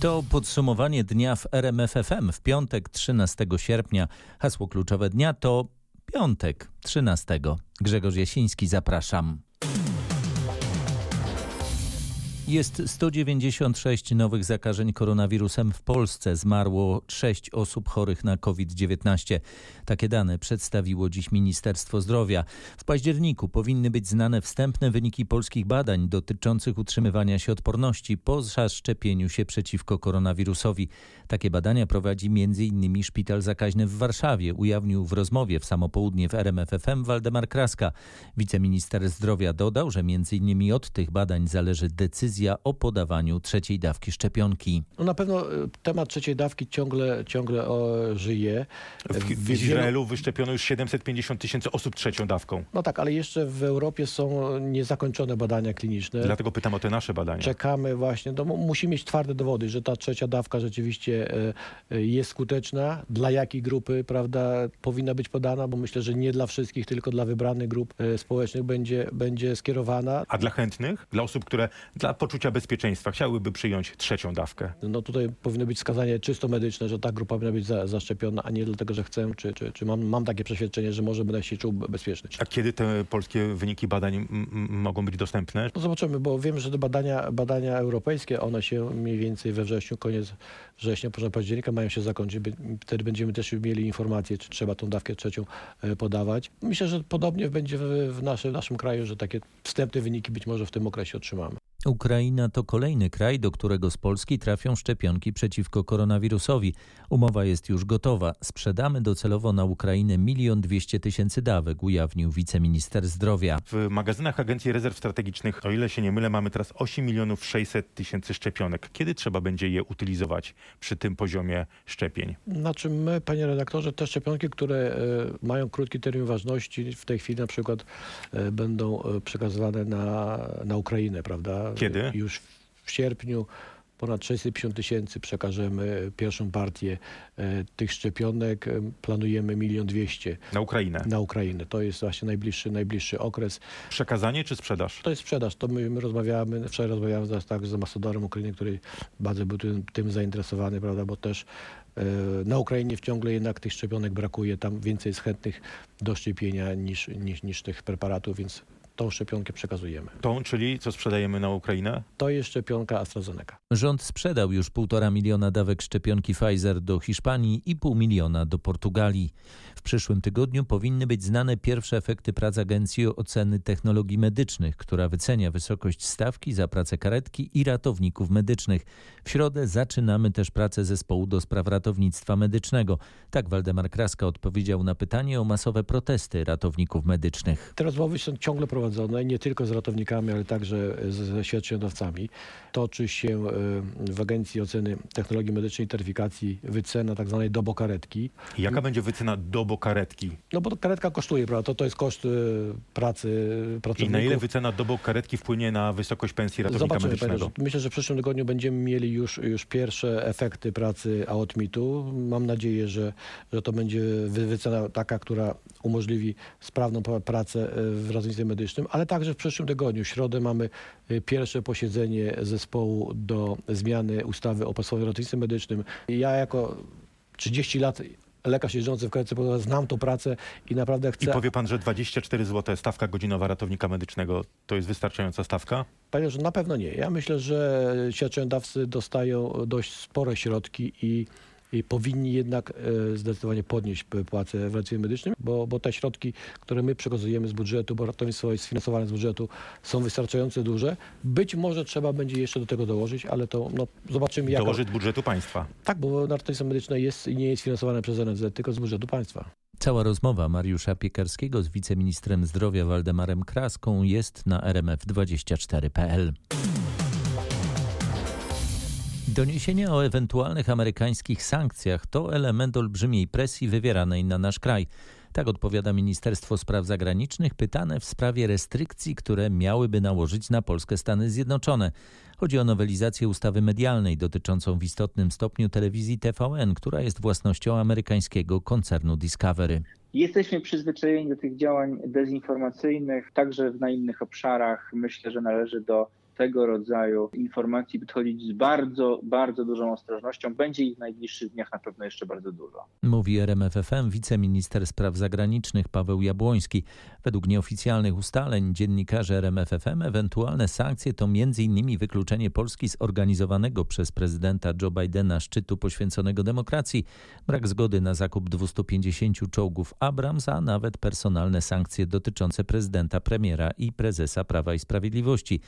To podsumowanie dnia w RMFFM w piątek 13 sierpnia. Hasło kluczowe dnia to piątek 13. Grzegorz Jasiński, zapraszam. Jest 196 nowych zakażeń koronawirusem w Polsce. Zmarło 6 osób chorych na COVID-19. Takie dane przedstawiło dziś Ministerstwo Zdrowia. W październiku powinny być znane wstępne wyniki polskich badań dotyczących utrzymywania się odporności po zaszczepieniu się przeciwko koronawirusowi. Takie badania prowadzi m.in. Szpital Zakaźny w Warszawie, ujawnił w rozmowie w samopołudnie w RMFFM Waldemar Kraska. Wiceminister zdrowia dodał, że m.in. od tych badań zależy decyzja o podawaniu trzeciej dawki szczepionki. No na pewno e, temat trzeciej dawki ciągle, ciągle o, żyje. W, w Izraelu wyszczepiono już 750 tysięcy osób trzecią dawką. No tak, ale jeszcze w Europie są niezakończone badania kliniczne. Dlatego pytam o te nasze badania. Czekamy właśnie, no, musimy mieć twarde dowody, że ta trzecia dawka rzeczywiście e, e, jest skuteczna. Dla jakiej grupy, prawda, powinna być podana, bo myślę, że nie dla wszystkich, tylko dla wybranych grup społecznych będzie, będzie skierowana. A dla chętnych? Dla osób, które dla poczucia bezpieczeństwa chciałyby przyjąć trzecią dawkę? No tutaj powinno być wskazanie czysto medyczne, że ta grupa powinna być za, zaszczepiona, a nie dlatego, że chcę, czy, czy, czy mam, mam takie przeświadczenie, że może będę się czuł bezpieczny. A kiedy te polskie wyniki badań mogą być dostępne? No zobaczymy, bo wiem, że te badania, badania europejskie, one się mniej więcej we wrześniu, koniec września, początek października mają się zakończyć. Wtedy będziemy też mieli informacje, czy trzeba tą dawkę trzecią e, podawać. Myślę, że podobnie będzie w, w, naszym, w naszym kraju, że takie wstępne wyniki być może w tym okresie otrzymamy. Ukraina to kolejny kraj, do którego z Polski trafią szczepionki przeciwko koronawirusowi. Umowa jest już gotowa. Sprzedamy docelowo na Ukrainę milion dwieście tysięcy dawek, ujawnił wiceminister zdrowia. W magazynach Agencji Rezerw Strategicznych, o ile się nie mylę, mamy teraz 8 milionów 600 tysięcy szczepionek. Kiedy trzeba będzie je utylizować przy tym poziomie szczepień? Znaczy my, panie redaktorze, te szczepionki, które e, mają krótki termin ważności, w tej chwili na przykład e, będą e, przekazywane na, na Ukrainę, prawda? Kiedy? Już w sierpniu ponad 650 tysięcy przekażemy pierwszą partię e, tych szczepionek. E, planujemy milion dwieście. Na Ukrainę? Na Ukrainę. To jest właśnie najbliższy, najbliższy okres. Przekazanie czy sprzedaż? To jest sprzedaż. To my, my rozmawiamy, wczoraj rozmawiałem z, tak, z ambasadorem Ukrainy, który bardzo był tym, tym zainteresowany, prawda, bo też e, na Ukrainie wciągle jednak tych szczepionek brakuje. Tam więcej jest chętnych do szczepienia niż, niż, niż tych preparatów, więc tą szczepionkę przekazujemy. Tą, czyli co sprzedajemy na Ukrainę? To jest szczepionka AstraZeneca. Rząd sprzedał już półtora miliona dawek szczepionki Pfizer do Hiszpanii i pół miliona do Portugalii. W przyszłym tygodniu powinny być znane pierwsze efekty prac Agencji Oceny Technologii Medycznych, która wycenia wysokość stawki za pracę karetki i ratowników medycznych. W środę zaczynamy też pracę zespołu do spraw ratownictwa medycznego. Tak Waldemar Kraska odpowiedział na pytanie o masowe protesty ratowników medycznych. Te rozmowy są ciągle prowadzone, nie tylko z ratownikami, ale także ze świadczeniodawcami. Toczy się e, w Agencji Oceny Technologii Medycznej i Taryfikacji wycena tak zwanej dobokaretki. Jaka będzie wycena dobokaretki? No bo karetka kosztuje, prawda? To, to jest koszt e, pracy pracowników. I na ile wycena dobokaretki wpłynie na wysokość pensji ratownika Zobaczymy, medycznego? Panie, myślę, że w przyszłym tygodniu będziemy mieli już, już pierwsze efekty pracy AOTMIT-u. Mam nadzieję, że, że to będzie wycena taka, która umożliwi sprawną pracę e, w ratownictwie medycznym, ale także w przyszłym tygodniu, w środę mamy pierwsze posiedzenie zespołu do zmiany ustawy o podstawowym ratownictwie medycznym. Ja jako 30 lat lekarz jeżdżący w karetce pogotowia, znam tą pracę i naprawdę chcę... I powie pan, że 24 zł stawka godzinowa ratownika medycznego to jest wystarczająca stawka? Panie, że na pewno nie. Ja myślę, że świadczeniodawcy dostają dość spore środki i i powinni jednak e, zdecydowanie podnieść płace w ratownictwie medycznym, bo, bo te środki, które my przekazujemy z budżetu, bo ratownictwo jest sfinansowane z budżetu, są wystarczająco duże. Być może trzeba będzie jeszcze do tego dołożyć, ale to no, zobaczymy jak... Dołożyć z budżetu państwa. Tak, bo ratownictwo medyczne jest i nie jest finansowane przez NFZ, tylko z budżetu państwa. Cała rozmowa Mariusza Piekarskiego z wiceministrem zdrowia Waldemarem Kraską jest na rmf24.pl. Doniesienia o ewentualnych amerykańskich sankcjach to element olbrzymiej presji wywieranej na nasz kraj. Tak odpowiada Ministerstwo Spraw Zagranicznych, pytane w sprawie restrykcji, które miałyby nałożyć na Polskę Stany Zjednoczone. Chodzi o nowelizację ustawy medialnej dotyczącą w istotnym stopniu telewizji TVN, która jest własnością amerykańskiego koncernu Discovery. Jesteśmy przyzwyczajeni do tych działań dezinformacyjnych, także na innych obszarach. Myślę, że należy do tego rodzaju informacji podchodzić z bardzo, bardzo dużą ostrożnością. Będzie ich w najbliższych dniach na pewno jeszcze bardzo dużo. Mówi RMFFM wiceminister spraw zagranicznych Paweł Jabłoński. Według nieoficjalnych ustaleń dziennikarze RMFFM ewentualne sankcje to m.in. wykluczenie Polski z organizowanego przez prezydenta Joe Bidena szczytu poświęconego demokracji, brak zgody na zakup 250 czołgów Abrams, a nawet personalne sankcje dotyczące prezydenta, premiera i prezesa Prawa i Sprawiedliwości.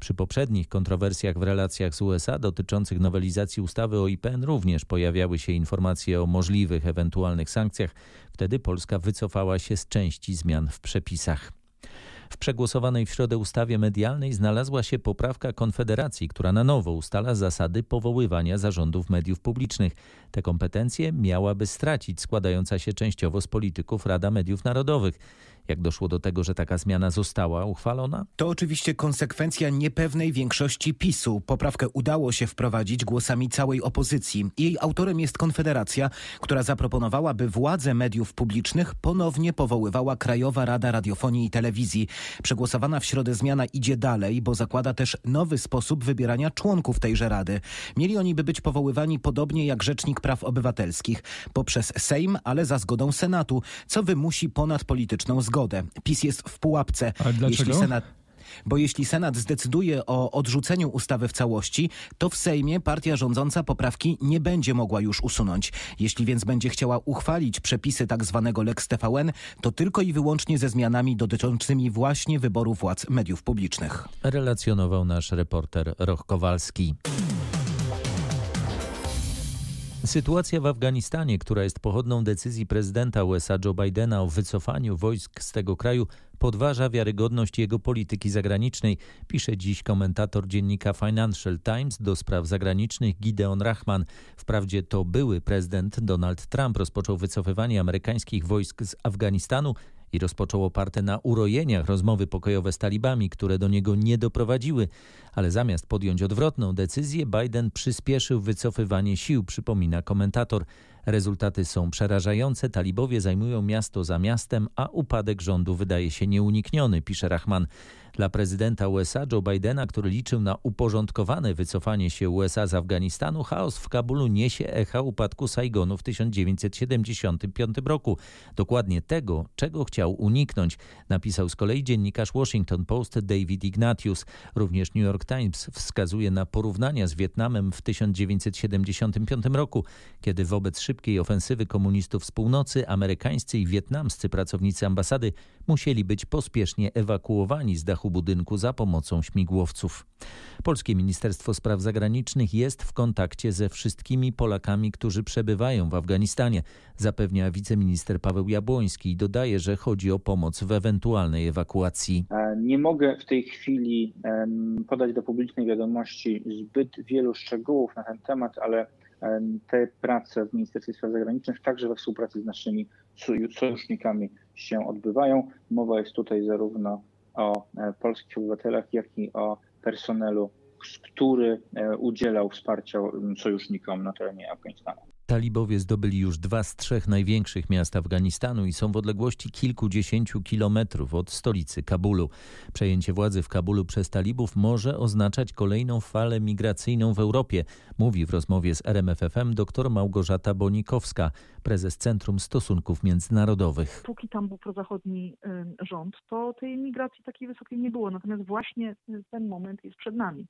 Przy poprzednich kontrowersjach w relacjach z USA dotyczących nowelizacji ustawy o IPN również pojawiały się informacje o możliwych ewentualnych sankcjach. Wtedy Polska wycofała się z części zmian w przepisach. W przegłosowanej w środę ustawie medialnej znalazła się poprawka Konfederacji, która na nowo ustala zasady powoływania zarządów mediów publicznych. Te kompetencje miałaby stracić składająca się częściowo z polityków Rada Mediów Narodowych. Jak doszło do tego, że taka zmiana została uchwalona? To oczywiście konsekwencja niepewnej większości PiSu. Poprawkę udało się wprowadzić głosami całej opozycji. Jej autorem jest Konfederacja, która zaproponowała, by władze mediów publicznych ponownie powoływała Krajowa Rada Radiofonii i Telewizji. Przegłosowana w środę zmiana idzie dalej, bo zakłada też nowy sposób wybierania członków tejże rady. Mieli oni by być powoływani podobnie jak Rzecznik Praw Obywatelskich, poprzez Sejm, ale za zgodą Senatu, co wymusi ponadpolityczną zgodę zgodę. PiS jest w pułapce. Ale dlaczego? Jeśli Senat bo jeśli Senat zdecyduje o odrzuceniu ustawy w całości, to w Sejmie partia rządząca poprawki nie będzie mogła już usunąć. Jeśli więc będzie chciała uchwalić przepisy tzw. Tak Lex TVN, to tylko i wyłącznie ze zmianami dotyczącymi właśnie wyboru władz mediów publicznych. Relacjonował nasz reporter Roch Kowalski. Sytuacja w Afganistanie, która jest pochodną decyzji prezydenta USA Joe Bidena o wycofaniu wojsk z tego kraju, podważa wiarygodność jego polityki zagranicznej, pisze dziś komentator dziennika Financial Times do spraw zagranicznych Gideon Rahman. Wprawdzie to były prezydent Donald Trump rozpoczął wycofywanie amerykańskich wojsk z Afganistanu i rozpoczął oparte na urojeniach rozmowy pokojowe z talibami, które do niego nie doprowadziły, ale zamiast podjąć odwrotną decyzję, Biden przyspieszył wycofywanie sił, przypomina komentator. Rezultaty są przerażające. Talibowie zajmują miasto za miastem, a upadek rządu wydaje się nieunikniony, pisze Rahman. Dla prezydenta USA Joe Bidena, który liczył na uporządkowane wycofanie się USA z Afganistanu, chaos w Kabulu niesie echa upadku Saigonu w 1975 roku. Dokładnie tego, czego chciał uniknąć, napisał z kolei dziennikarz Washington Post David Ignatius. Również New York Times wskazuje na porównania z Wietnamem w 1975 roku, kiedy wobec szybkiej ofensywy komunistów z północy amerykańscy i wietnamscy pracownicy ambasady musieli być pospiesznie ewakuowani z dachu budynku za pomocą śmigłowców. Polskie Ministerstwo Spraw Zagranicznych jest w kontakcie ze wszystkimi Polakami, którzy przebywają w Afganistanie, zapewnia wiceminister Paweł Jabłoński i dodaje, że chodzi o pomoc w ewentualnej ewakuacji. E, nie mogę w tej chwili podać do publicznej wiadomości zbyt wielu szczegółów na ten temat, ale te prace w Ministerstwie Spraw Zagranicznych także we współpracy z naszymi sojusznikami się odbywają. Mowa jest tutaj zarówno o e, polskich obywatelach, jak i o personelu, który e, udzielał wsparcia sojusznikom na terenie Afganistanu. Talibowie zdobyli już dwa z trzech największych miast Afganistanu i są w odległości kilkudziesięciu kilometrów od stolicy Kabulu. Przejęcie władzy w Kabulu przez talibów może oznaczać kolejną falę migracyjną w Europie, mówi w rozmowie z RMFFM dr Małgorzata Bonikowska, prezes Centrum Stosunków Międzynarodowych. Póki tam był prozachodni rząd, to tej migracji takiej wysokiej nie było. Natomiast właśnie ten moment jest przed nami.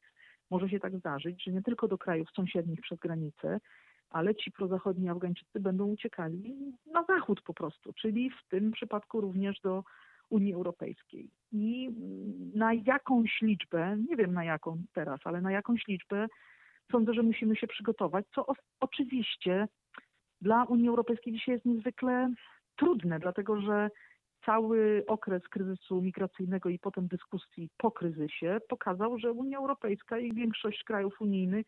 Może się tak zdarzyć, że nie tylko do krajów sąsiednich przez granicę, ale ci prozachodni Afgańczycy będą uciekali na zachód po prostu, czyli w tym przypadku również do Unii Europejskiej. I na jakąś liczbę, nie wiem na jaką teraz, ale na jakąś liczbę sądzę, że musimy się przygotować, co o, oczywiście dla Unii Europejskiej dzisiaj jest niezwykle trudne, dlatego że cały okres kryzysu migracyjnego i potem dyskusji po kryzysie pokazał, że Unia Europejska i większość krajów unijnych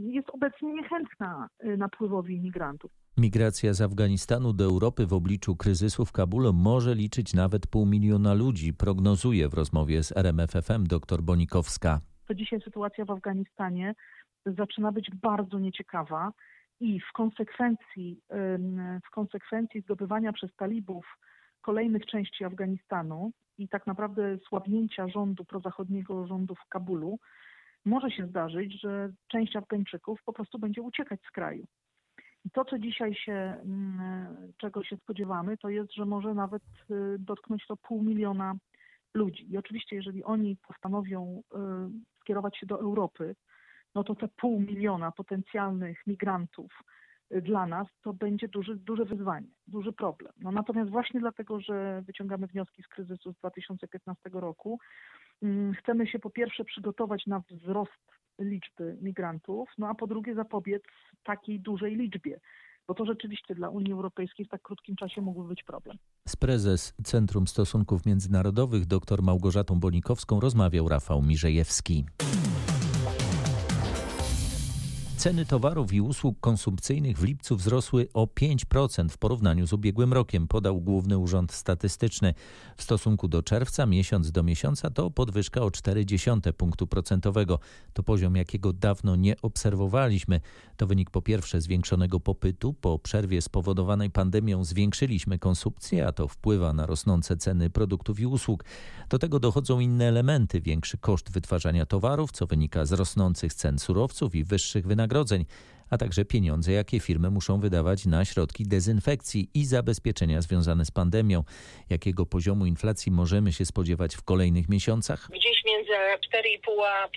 jest obecnie niechętna y, napływowi imigrantów. Migracja z Afganistanu do Europy w obliczu kryzysu w Kabulu może liczyć nawet pół miliona ludzi, prognozuje w rozmowie z RMFFM dr Bonikowska. To dzisiaj sytuacja w Afganistanie zaczyna być bardzo nieciekawa i w konsekwencji, w konsekwencji zdobywania przez talibów kolejnych części Afganistanu i tak naprawdę słabnięcia rządu prozachodniego, rządu w Kabulu, może się zdarzyć, że część Afgańczyków po prostu będzie uciekać z kraju. I to, co dzisiaj się, mm, czego się spodziewamy, to jest, że może nawet y, dotknąć to pół miliona ludzi. I oczywiście, jeżeli oni postanowią y, skierować się do Europy, no to te pół miliona potencjalnych migrantów dla nas to będzie duży, duże wyzwanie, duży problem. No natomiast właśnie dlatego, że wyciągamy wnioski z kryzysu z 2015 roku, mm, chcemy się po pierwsze przygotować na wzrost liczby migrantów, no a po drugie zapobiec takiej dużej liczbie bo to rzeczywiście dla Unii Europejskiej w tak krótkim czasie mógłby być problem. Z prezes Centrum Stosunków Międzynarodowych dr Małgorzatą Bonikowską rozmawiał Rafał Mirzejewski. Ceny towarów i usług konsumpcyjnych w lipcu wzrosły o 5% w porównaniu z ubiegłym rokiem, podał Główny Urząd Statystyczny. W stosunku do czerwca, miesiąc do miesiąca, to podwyżka o 0,4 punktu procentowego. To poziom, jakiego dawno nie obserwowaliśmy. To wynik po pierwsze zwiększonego popytu. Po przerwie spowodowanej pandemią zwiększyliśmy konsumpcję, a to wpływa na rosnące ceny produktów i usług. Do tego dochodzą inne elementy. Większy koszt wytwarzania towarów, co wynika z rosnących cen surowców i wyższych wynagrodzeń wynagrodzeń, a także pieniądze, jakie firmy muszą wydawać na środki dezynfekcji i zabezpieczenia związane z pandemią. Jakiego poziomu inflacji możemy się spodziewać w kolejnych miesiącach? Gdzieś między 4,5 a 5%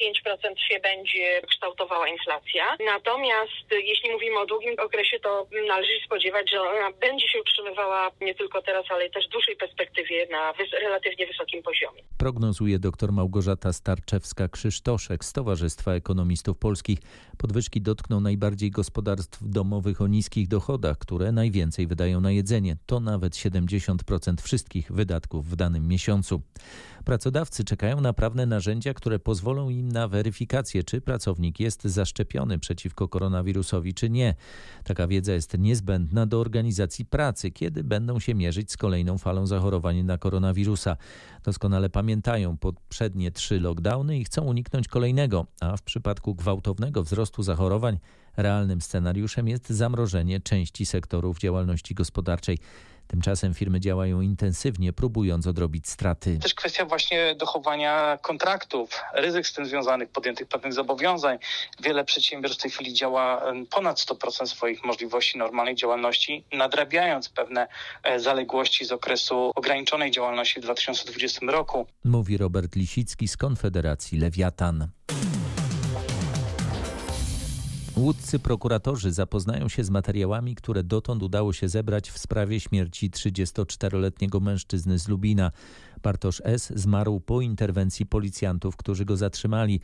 się będzie kształtowała inflacja. Natomiast jeśli mówimy o długim okresie, to należy się spodziewać, że ona będzie się utrzymywała nie tylko teraz, ale też w dłuższej perspektywie na wys relatywnie wysokim poziomie. Prognozuje dr Małgorzata Starczewska-Krzysztoszek z Towarzystwa Ekonomistów Polskich. Podwyżki dotkną najbardziej gospodarstw domowych o niskich dochodach, które najwięcej wydają na jedzenie. To nawet 70% wszystkich wydatków w danym miesiącu. Pracodawcy czekają na prawne narzędzia, które pozwolą im na weryfikację, czy pracownik jest zaszczepiony przeciwko koronawirusowi, czy nie. Taka wiedza jest niezbędna do organizacji pracy, kiedy będą się mierzyć z kolejną falą zachorowań na koronawirusa. Doskonale pamiętają poprzednie trzy lockdowny i chcą uniknąć kolejnego, a w przypadku gwałtownego wzrostu zachorowań realnym scenariuszem jest zamrożenie części sektorów działalności gospodarczej. Tymczasem firmy działają intensywnie, próbując odrobić straty. Też kwestia właśnie dochowania kontraktów, ryzyk z tym związanych, podjętych pewnych zobowiązań. Wiele przedsiębiorstw w tej chwili działa ponad 100% swoich możliwości normalnej działalności, nadrabiając pewne e, zaległości z okresu ograniczonej działalności w 2020 roku. Mówi Robert Lisicki z Konfederacji Lewiatan. Łódcy prokuratorzy zapoznają się z materiałami, które dotąd udało się zebrać w sprawie śmierci 34-letniego mężczyzny z Lubina. Bartosz S. zmarł po interwencji policjantów, którzy go zatrzymali.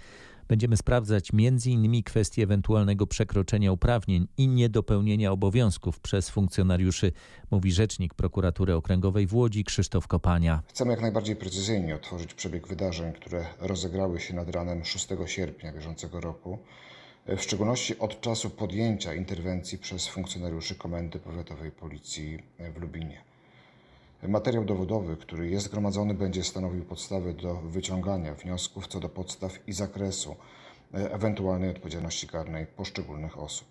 Będziemy sprawdzać m.in. kwestię ewentualnego przekroczenia uprawnień i niedopełnienia obowiązków przez funkcjonariuszy, mówi rzecznik prokuratury okręgowej w Łodzi Krzysztof Kopania. Chcemy jak najbardziej precyzyjnie otworzyć przebieg wydarzeń, które rozegrały się nad ranem 6 sierpnia bieżącego roku w szczególności od czasu podjęcia interwencji przez funkcjonariuszy Komendy Powiatowej Policji w Lubinie. Materiał dowodowy, który jest zgromadzony, będzie stanowił podstawę do wyciągania wniosków co do podstaw i zakresu e, ewentualnej odpowiedzialności karnej poszczególnych osób.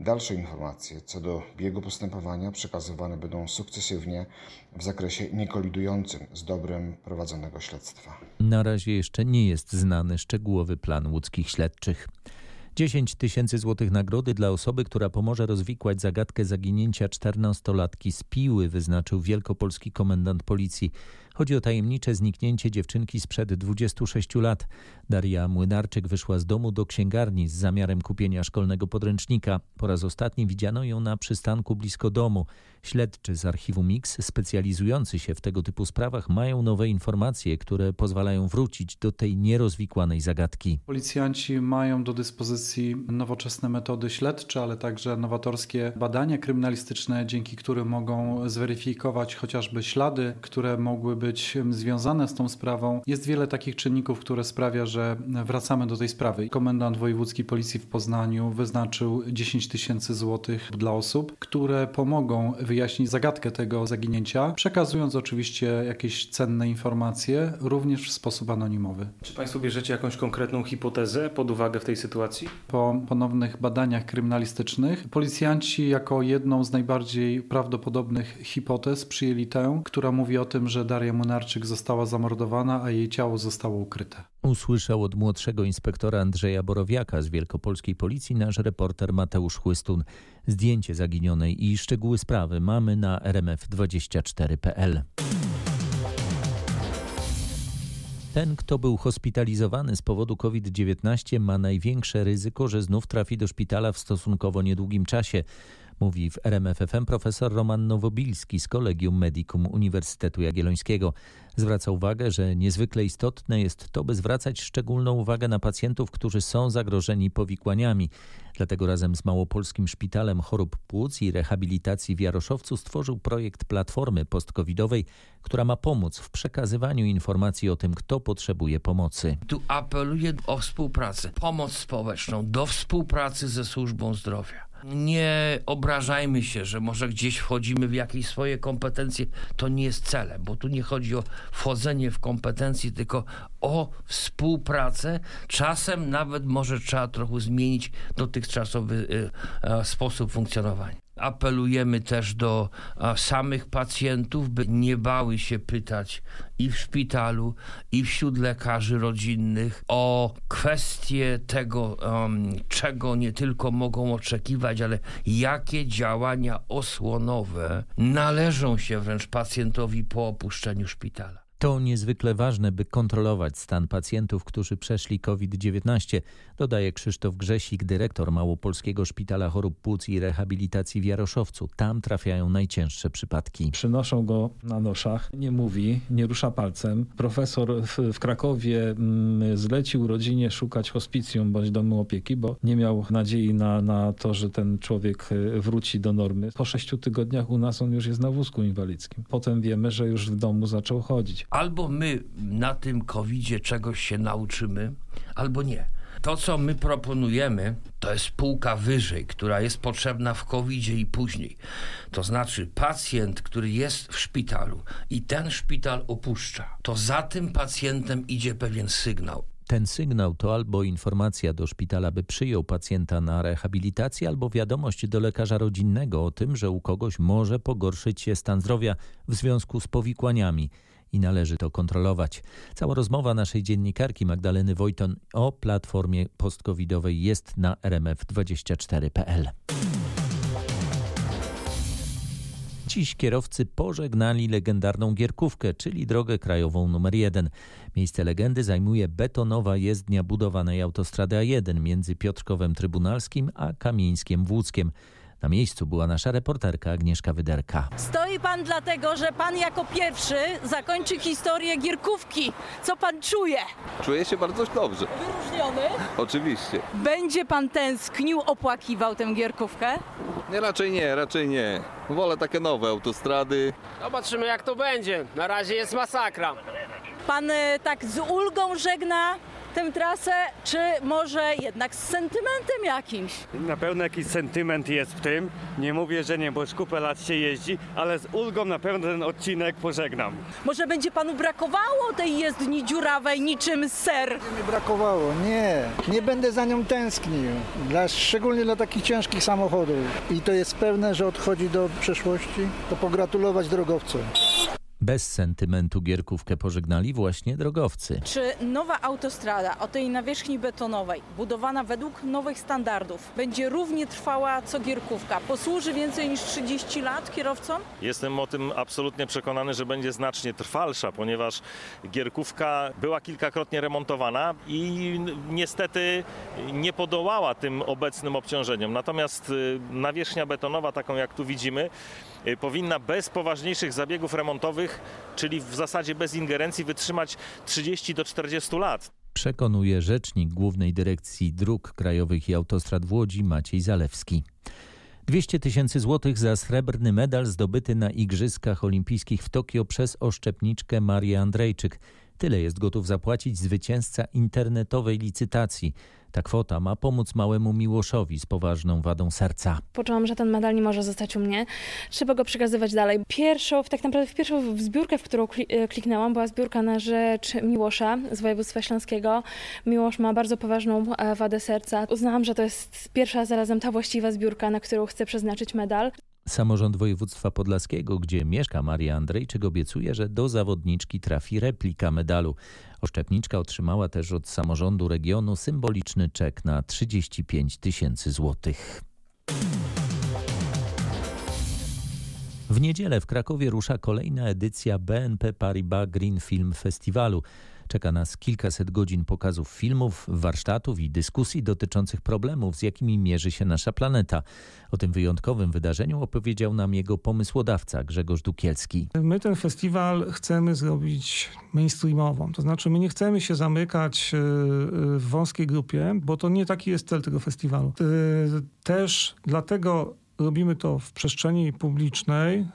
Dalsze informacje co do biegu postępowania przekazywane będą sukcesywnie w zakresie niekolidującym z dobrem prowadzonego śledztwa. Na razie jeszcze nie jest znany szczegółowy plan łódzkich śledczych. 10 tysięcy złotych nagrody dla osoby, która pomoże rozwikłać zagadkę zaginięcia 14-latki z Piły, wyznaczył wielkopolski komendant policji. Chodzi o tajemnicze zniknięcie dziewczynki sprzed 26 lat. Daria Młynarczyk wyszła z domu do księgarni z zamiarem kupienia szkolnego podręcznika. Po raz ostatni widziano ją na przystanku blisko domu. Śledczy z archiwum Mix, specjalizujący się w tego typu sprawach, mają nowe informacje, które pozwalają wrócić do tej nierozwikłanej zagadki. Policjanci mają do dyspozycji nowoczesne metody śledcze, ale także nowatorskie badania kryminalistyczne, dzięki którym mogą zweryfikować chociażby ślady, które mogłyby być związane z tą sprawą. Jest wiele takich czynników, które sprawia, że wracamy do tej sprawy. Komendant Wojewódzki Policji w Poznaniu wyznaczył 10 tysięcy złotych dla osób, które pomogą wyjaśnić zagadkę tego zaginięcia, przekazując oczywiście jakieś cenne informacje, również w sposób anonimowy. Czy Państwo bierzecie jakąś konkretną hipotezę pod uwagę w tej sytuacji? Po ponownych badaniach kryminalistycznych policjanci jako jedną z najbardziej prawdopodobnych hipotez przyjęli tę, która mówi o tym, że Daria Młynarczyk została zamordowana, a jej ciało zostało ukryte. Usłyszał od młodszego inspektora Andrzeja Borowiaka z Wielkopolskiej Policji nasz reporter Mateusz Chłystun. Zdjęcie zaginionej i szczegóły sprawy mamy na rmf24.pl. Ten, kto był hospitalizowany z powodu COVID-19, ma największe ryzyko, że znów trafi do szpitala w stosunkowo niedługim czasie. Mówi w RMFFM profesor Roman Nowobilski z Kolegium Medicum Uniwersytetu Jagiellońskiego. Zwraca uwagę, że niezwykle istotne jest to, by zwracać szczególną uwagę na pacjentów, którzy są zagrożeni powikłaniami. Dlatego razem z Małopolskim Szpitalem Chorób Płuc i Rehabilitacji w Jaroszowcu stworzył projekt platformy postcovidowej, która ma pomóc w przekazywaniu informacji o tym, kto potrzebuje pomocy. Tu apeluję o współpracę, pomoc społeczną, do współpracy ze służbą zdrowia. Nie obrażajmy się, że może gdzieś wchodzimy w jakieś swoje kompetencje. To nie jest celem, bo tu nie chodzi o wchodzenie w kompetencje, tylko o współpracę. Czasem nawet może trzeba trochę zmienić dotychczasowy y, y, sposób funkcjonowania. Apelujemy też do samych pacjentów, by nie bały się pytać i w szpitalu, i wśród lekarzy rodzinnych o kwestie tego, um, czego nie tylko mogą oczekiwać, ale jakie działania osłonowe należą się wręcz pacjentowi po opuszczeniu szpitala. To niezwykle ważne, by kontrolować stan pacjentów, którzy przeszli COVID-19, dodaje Krzysztof Grzesik, dyrektor Małopolskiego Szpitala Chorób Płuc i Rehabilitacji w Jaroszowcu. Tam trafiają najcięższe przypadki. Przynoszą go na noszach, nie mówi, nie rusza palcem. Profesor w, w Krakowie mm, zlecił rodzinie szukać hospicjum bądź domu opieki, bo nie miał nadziei na, na to, że ten człowiek y, wróci do normy. Po sześciu tygodniach u nas on już jest na wózku inwalidzkim. Potem wiemy, że już w domu zaczął chodzić. Albo my na tym COVID-zie czegoś się nauczymy, albo nie. To, co my proponujemy, to jest półka wyżej, która jest potrzebna w covid i później. To znaczy, pacjent, który jest w szpitalu i ten szpital opuszcza, to za tym pacjentem idzie pewien sygnał. Ten sygnał to albo informacja do szpitala, by przyjął pacjenta na rehabilitację, albo wiadomość do lekarza rodzinnego o tym, że u kogoś może pogorszyć się stan zdrowia w związku z powikłaniami i należy to kontrolować. Cała rozmowa naszej dziennikarki Magdaleny Wojton o platformie postcovidowej jest na rmf24.pl. Dziś kierowcy pożegnali legendarną Gierkówkę, czyli drogę krajową numer 1. Miejsce legendy zajmuje betonowa jezdnia budowanej autostrady A1 między Piotrkowem Trybunalskim a Kamieńskiem Włódzkiem. Na miejscu była nasza reporterka Agnieszka Wyderka. Stoi pan dlatego, że pan jako pierwszy zakończy historię Gierkówki. Co pan czuje? Czuję się bardzo dobrze. Wyróżniony? Oczywiście. Będzie pan tęsknił, opłakiwał tę Gierkówkę? Nie, raczej nie, raczej nie. Wolę takie nowe autostrady. Zobaczymy jak to będzie. Na razie jest masakra. Pan y, tak z ulgą żegna tę trasę, czy może jednak z sentymentem jakimś? Na pewno jakiś sentyment jest w tym. Nie mówię, że nie, bo już kupę lat się jeździ, ale z ulgą na pewno ten odcinek pożegnam. Może będzie panu brakowało tej jezdni dziurawej niczym ser? Nie mi brakowało, nie. Nie będę za nią tęsknił. Dla, szczególnie dla takich ciężkich samochodów. I to jest pewne, że odchodzi do przeszłości. To pogratulować drogowcom. Bez sentymentu Gierkówkę pożegnali właśnie drogowcy. Czy nowa autostrada o tej nawierzchni betonowej, budowana według nowych standardów, będzie równie trwała co Gierkówka? Posłuży więcej niż 30 lat kierowcom? Jestem o tym absolutnie przekonany, że będzie znacznie trwalsza, ponieważ Gierkówka była kilkakrotnie remontowana i niestety nie podołała tym obecnym obciążeniom. Natomiast y, nawierzchnia betonowa, taką jak tu widzimy, powinna bez poważniejszych zabiegów remontowych, czyli w zasadzie bez ingerencji, wytrzymać 30 do 40 lat. Przekonuje rzecznik Głównej Dyrekcji Dróg Krajowych i Autostrad w Łodzi Maciej Zalewski. 200 tysięcy złotych za srebrny medal zdobyty na Igrzyskach Olimpijskich w Tokio przez oszczepniczkę Marię Andrejczyk. Tyle jest gotów zapłacić zwycięzca internetowej licytacji. Ta kwota ma pomóc małemu Miłoszowi z poważną wadą serca. Poczułam, że ten medal nie może zostać u mnie. Trzeba go przekazywać dalej. Pierwszą, tak naprawdę w pierwszą zbiórkę, w którą e, kliknęłam, była zbiórka na rzecz Miłosza z województwa śląskiego. Miłosz ma bardzo poważną e, wadę serca. Uznałam, że to jest pierwsza, zarazem ta właściwa zbiórka, na którą chcę przeznaczyć medal. Samorząd województwa podlaskiego, gdzie mieszka Maria Andrejczyk, obiecuje, że do zawodniczki trafi replika medalu. Oszczepniczka otrzymała też od samorządu regionu symboliczny czek na 35 tysięcy złotych. W niedzielę w Krakowie rusza kolejna edycja BNP Paribas Green Film Festiwalu. Czeka nas kilkaset godzin pokazów filmów, warsztatów i dyskusji dotyczących problemów, z jakimi mierzy się nasza planeta. O tym wyjątkowym wydarzeniu opowiedział nam jego pomysłodawca Grzegorz Dukielski. My ten festiwal chcemy zrobić mainstreamową, to znaczy my nie chcemy się zamykać e, w wąskiej grupie, bo to nie taki jest cel tego festiwalu. E, też dlatego Robimy to w przestrzeni publicznej, e,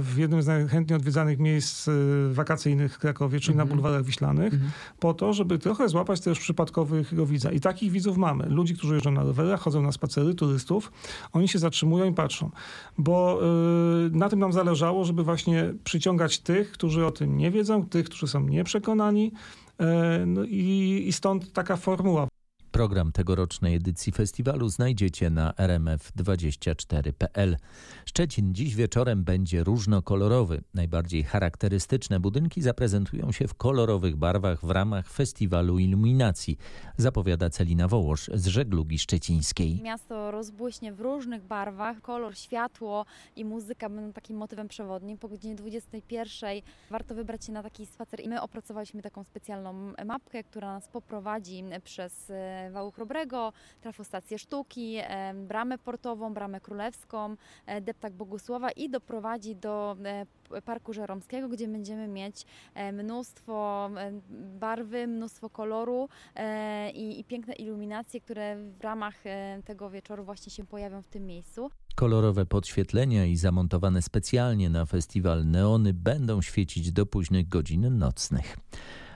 w jednym z najchętniej odwiedzanych miejsc e, wakacyjnych w Krakowie, czyli mm -hmm. na bulwarach Wiślanych, mm -hmm. po to, żeby trochę złapać też przypadkowych widza. I takich widzów mamy. Ludzi, którzy jeżdżą na rowerach, chodzą na spacery, turystów. Oni się zatrzymują i patrzą. Bo e, na tym nam zależało, żeby właśnie przyciągać tych, którzy o tym nie wiedzą, tych, którzy są nieprzekonani. No i, i stąd taka formuła. Program tegorocznej edycji festiwalu znajdziecie na rmf24.pl. Szczecin dziś wieczorem będzie różnokolorowy. Najbardziej charakterystyczne budynki zaprezentują się w kolorowych barwach w ramach festiwalu iluminacji, zapowiada Celina Wołosz z żeglugi szczecińskiej. Miasto rozbłyśnie w różnych barwach. Kolor, światło i muzyka będą takim motywem przewodnim. Po godzinie 21 warto wybrać się na taki spacer i my opracowaliśmy taką specjalną mapkę, która nas poprowadzi przez Wału Chrobrego, trafostację sztuki, bramę portową, bramę królewską, e, deptak Bogusława i doprowadzi do e, Parku Żeromskiego, gdzie będziemy mieć e, mnóstwo barwy, mnóstwo koloru i, i piękne iluminacje, które w ramach tego wieczoru właśnie się pojawią w tym miejscu. Kolorowe podświetlenia i zamontowane specjalnie na festiwal neony będą świecić do późnych godzin nocnych.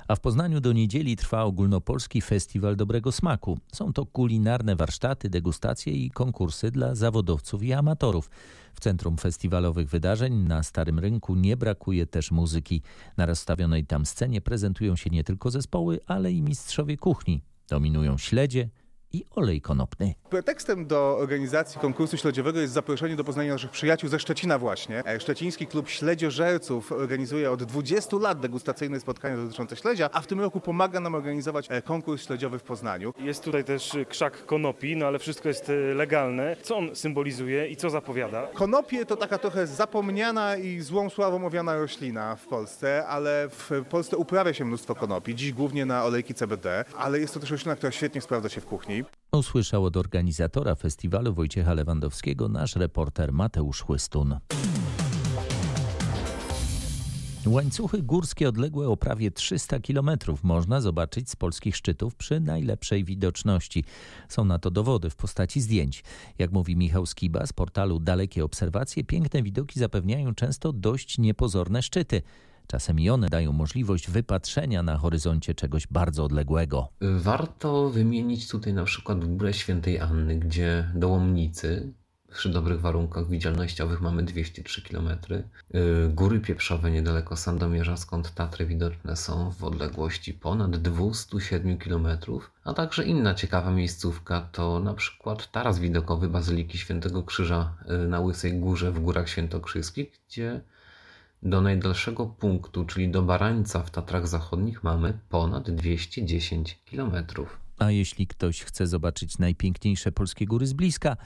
A w Poznaniu do niedzieli trwa ogólnopolski Festiwal Dobrego Smaku. Są to kulinarne warsztaty, degustacje i konkursy dla zawodowców i amatorów. W centrum festiwalowych wydarzeń na Starym Rynku nie brakuje też muzyki. Na rozstawionej tam scenie prezentują się nie tylko zespoły, ale i mistrzowie kuchni. Dominują śledzie, i olej konopny. Pretekstem do organizacji konkursu śledziowego jest zaproszenie do poznania naszych przyjaciół ze Szczecina właśnie. E, Szczeciński Klub Śledziożerców organizuje od 20 lat degustacyjne spotkania dotyczące śledzia, a w tym roku pomaga nam organizować e, konkurs śledziowy w Poznaniu. Jest tutaj też krzak konopi, no ale wszystko jest e, legalne. Co on symbolizuje i co zapowiada? Konopie to taka trochę zapomniana i złą sławą owiana roślina w Polsce, ale w Polsce uprawia się mnóstwo konopi, dziś głównie na olejki CBD, ale jest to też roślina, która świetnie sprawdza się w kuchni. Usłyszał od organizatora festiwalu Wojciecha Lewandowskiego nasz reporter Mateusz Chłystun. Łańcuchy górskie odległe o prawie 300 km można zobaczyć z polskich szczytów przy najlepszej widoczności. Są na to dowody w postaci zdjęć. Jak mówi Michał Skiba z portalu Dalekie Obserwacje, piękne widoki zapewniają często dość niepozorne szczyty. Czasem i one dają możliwość wypatrzenia na horyzoncie czegoś bardzo odległego. Warto wymienić tutaj na przykład Górę Świętej Anny, gdzie do Łomnicy przy dobrych warunkach widzialnościowych mamy 203 km. Y, góry Pieprzowe niedaleko Sandomierza, skąd Tatry widoczne są w odległości ponad 207 km. A także inna ciekawa miejscówka to na przykład taras widokowy Bazyliki Świętego Krzyża y, na Łysej Górze w Górach Świętokrzyskich, gdzie do najdalszego punktu, czyli do Barańca w Tatrach Zachodnich mamy ponad 210 kilometrów. A jeśli ktoś chce zobaczyć najpiękniejsze polskie góry z bliska,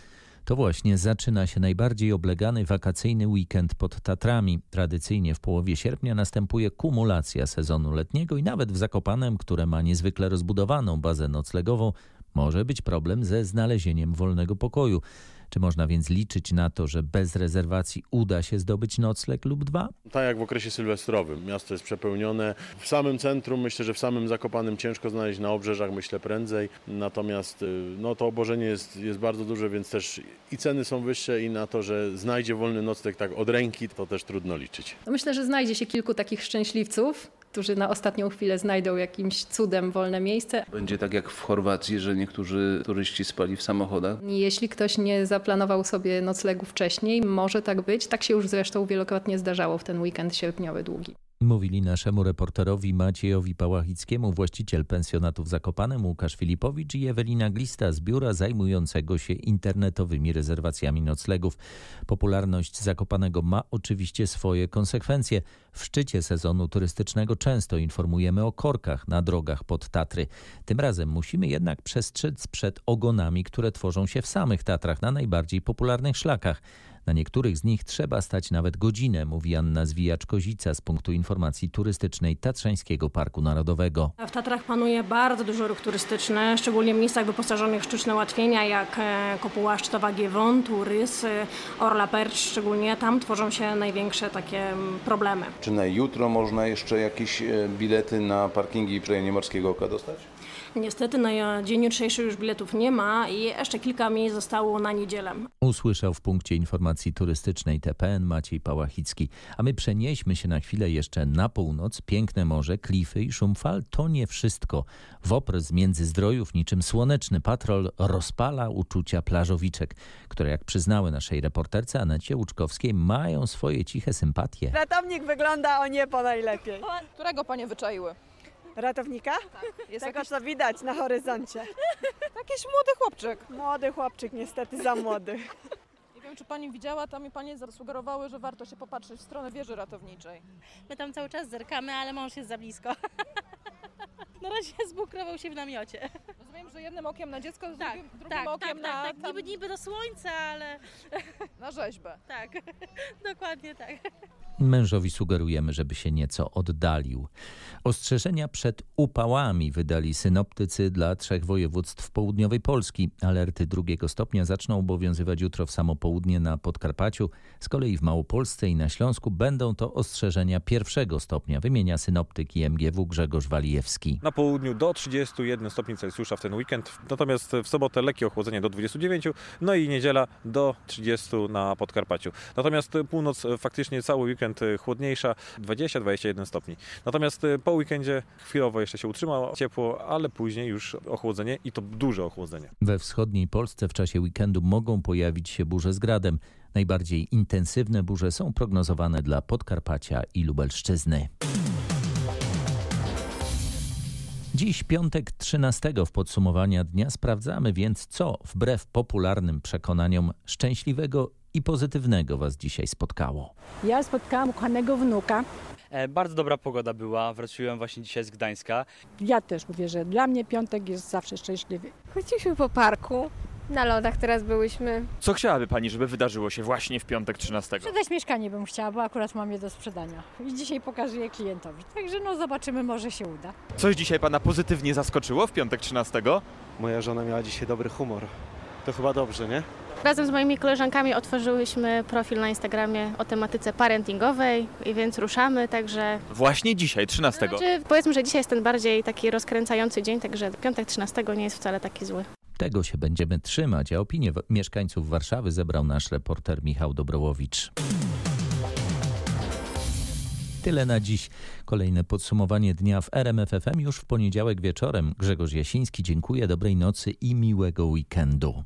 to właśnie zaczyna się najbardziej oblegany wakacyjny weekend pod Tatrami. Tradycyjnie w połowie sierpnia następuje kumulacja sezonu letniego i nawet w Zakopanem, które ma niezwykle rozbudowaną bazę noclegową, może być problem ze znalezieniem wolnego pokoju. Czy można więc liczyć na to, że bez rezerwacji uda się zdobyć nocleg lub dwa? Tak jak w okresie sylwestrowym. Miasto jest przepełnione. W samym centrum myślę, że w samym Zakopanym ciężko znaleźć, na obrzeżach myślę prędzej. Natomiast y, no, to obożenie jest, jest bardzo duże, więc też i ceny są wyższe i na to, że znajdzie wolny nocleg tak od ręki, to też trudno liczyć. Myślę, że znajdzie się kilku takich szczęśliwców, którzy na ostatnią chwilę znajdą jakimś cudem wolne miejsce. Będzie tak jak w Chorwacji, że niektórzy turyści spali w samochodach? Jeśli ktoś nie zaplanował sobie noclegu wcześniej, może tak być. Tak się już zresztą wielokrotnie zdarzało w ten weekend sierpniowy długi. Mówili naszemu reporterowi Maciejowi Pałachickiemu, właściciel pensjonatu w Zakopanem, Łukasz Filipowicz i Ewelina Glista z biura zajmującego się internetowymi rezerwacjami noclegów. Popularność Zakopanego ma oczywiście swoje konsekwencje. W szczycie sezonu turystycznego często informujemy o korkach na drogach pod Tatry. Tym razem musimy jednak przestrzec przed ogonami, które tworzą się w samych Tatrach na najbardziej popularnych szlakach. Na niektórych z nich trzeba stać nawet godzinę, mówi Anna Zwijacz-Kozica z punktu informacji turystycznej Tatrzańskiego Parku Narodowego. W Tatrach panuje bardzo dużo ruch turystyczny, szczególnie w miejscach wyposażonych w sztuczne ułatwienia, jak e, Kopuła Szczytowa Giewon, Turys, Orla Percz, szczególnie tam tworzą się największe takie problemy. Czy na jutro można jeszcze jakieś e, bilety na parkingi przy rejonie Morskiego Oka dostać? Niestety na dzień jutrzejszy już biletów nie ma i jeszcze kilka miejsc zostało na niedzielę. Usłyszał w punkcie informacji turystycznej TPN Maciej Pałachicki. A my przenieśmy się na chwilę jeszcze na północ. Piękne morze, klify i szum fal to nie wszystko. Wopr z Międzyzdrojów niczym słoneczny patrol rozpala uczucia plażowiczek, które jak przyznały naszej reporterce Anecie Łuczkowskiej mają swoje ciche sympatie. Ratownik wygląda o niebo najlepiej. Którego panie wyczaiły? Ratownika? Tak, jest Tego, jakiś... co widać na horyzoncie. Jakiś młody chłopczyk. Młody chłopczyk, niestety za młody. Nie wiem, czy pani widziała, tam mi panie zasugerowały, że warto się popatrzeć w stronę wieży ratowniczej. My tam cały czas zerkamy, ale mąż jest za blisko. Na razie zbukrował się w namiocie. Rozumiem, że jednym okiem na dziecko, Tak, drugim, drugim tak, okiem tak, na, tak, tak. Niby, niby do słońca, ale na rzeźbę. tak, dokładnie tak. Mężowi sugerujemy, żeby się nieco oddalił. Ostrzeżenia przed upałami wydali synoptycy dla trzech województw południowej Polski. Alerty drugiego stopnia zaczną obowiązywać jutro w samo południe na Podkarpaciu. Z kolei w Małopolsce i na Śląsku będą to ostrzeżenia pierwszego stopnia, wymienia synoptyk IMGW Grzegorz Walijewski. Na południu do 31 stopni Celsjusza w ten weekend, natomiast w sobotę lekkie ochłodzenie do 29, no i niedziela do 30 na Podkarpaciu. Natomiast północ faktycznie cały weekend chłodniejsza, 20-21 stopni. Natomiast po weekendzie chwilowo jeszcze się utrzyma ciepło, ale później już ochłodzenie i to duże ochłodzenie. We wschodniej Polsce w czasie weekendu mogą pojawić się burze z gradem. Najbardziej intensywne burze są prognozowane dla Podkarpacia i Lubelszczyzny. Dziś piątek 13 w podsumowania dnia sprawdzamy więc co wbrew popularnym przekonaniom szczęśliwego i pozytywnego Was dzisiaj spotkało. Ja spotkałam ukochanego wnuka. E, bardzo dobra pogoda była, wróciłem właśnie dzisiaj z Gdańska. Ja też mówię, że dla mnie piątek jest zawsze szczęśliwy. Chodziliśmy po parku, na lodach teraz byłyśmy. Co chciałaby Pani, żeby wydarzyło się właśnie w piątek 13? Sprzedać mieszkanie bym chciała, bo akurat mam je do sprzedania. I dzisiaj pokażę je klientowi. Także no zobaczymy, może się uda. Coś dzisiaj Pana pozytywnie zaskoczyło w piątek 13? Moja żona miała dzisiaj dobry humor. To chyba dobrze, nie? Razem z moimi koleżankami otworzyłyśmy profil na Instagramie o tematyce parentingowej, i więc ruszamy, także... Właśnie dzisiaj, 13. Znaczy, powiedzmy, że dzisiaj jest ten bardziej taki rozkręcający dzień, także piątek 13 nie jest wcale taki zły. Tego się będziemy trzymać, a opinię mieszkańców Warszawy zebrał nasz reporter Michał Dobrołowicz. Tyle na dziś. Kolejne podsumowanie dnia w RMFFM już w poniedziałek wieczorem. Grzegorz Jasiński, dziękuję, dobrej nocy i miłego weekendu.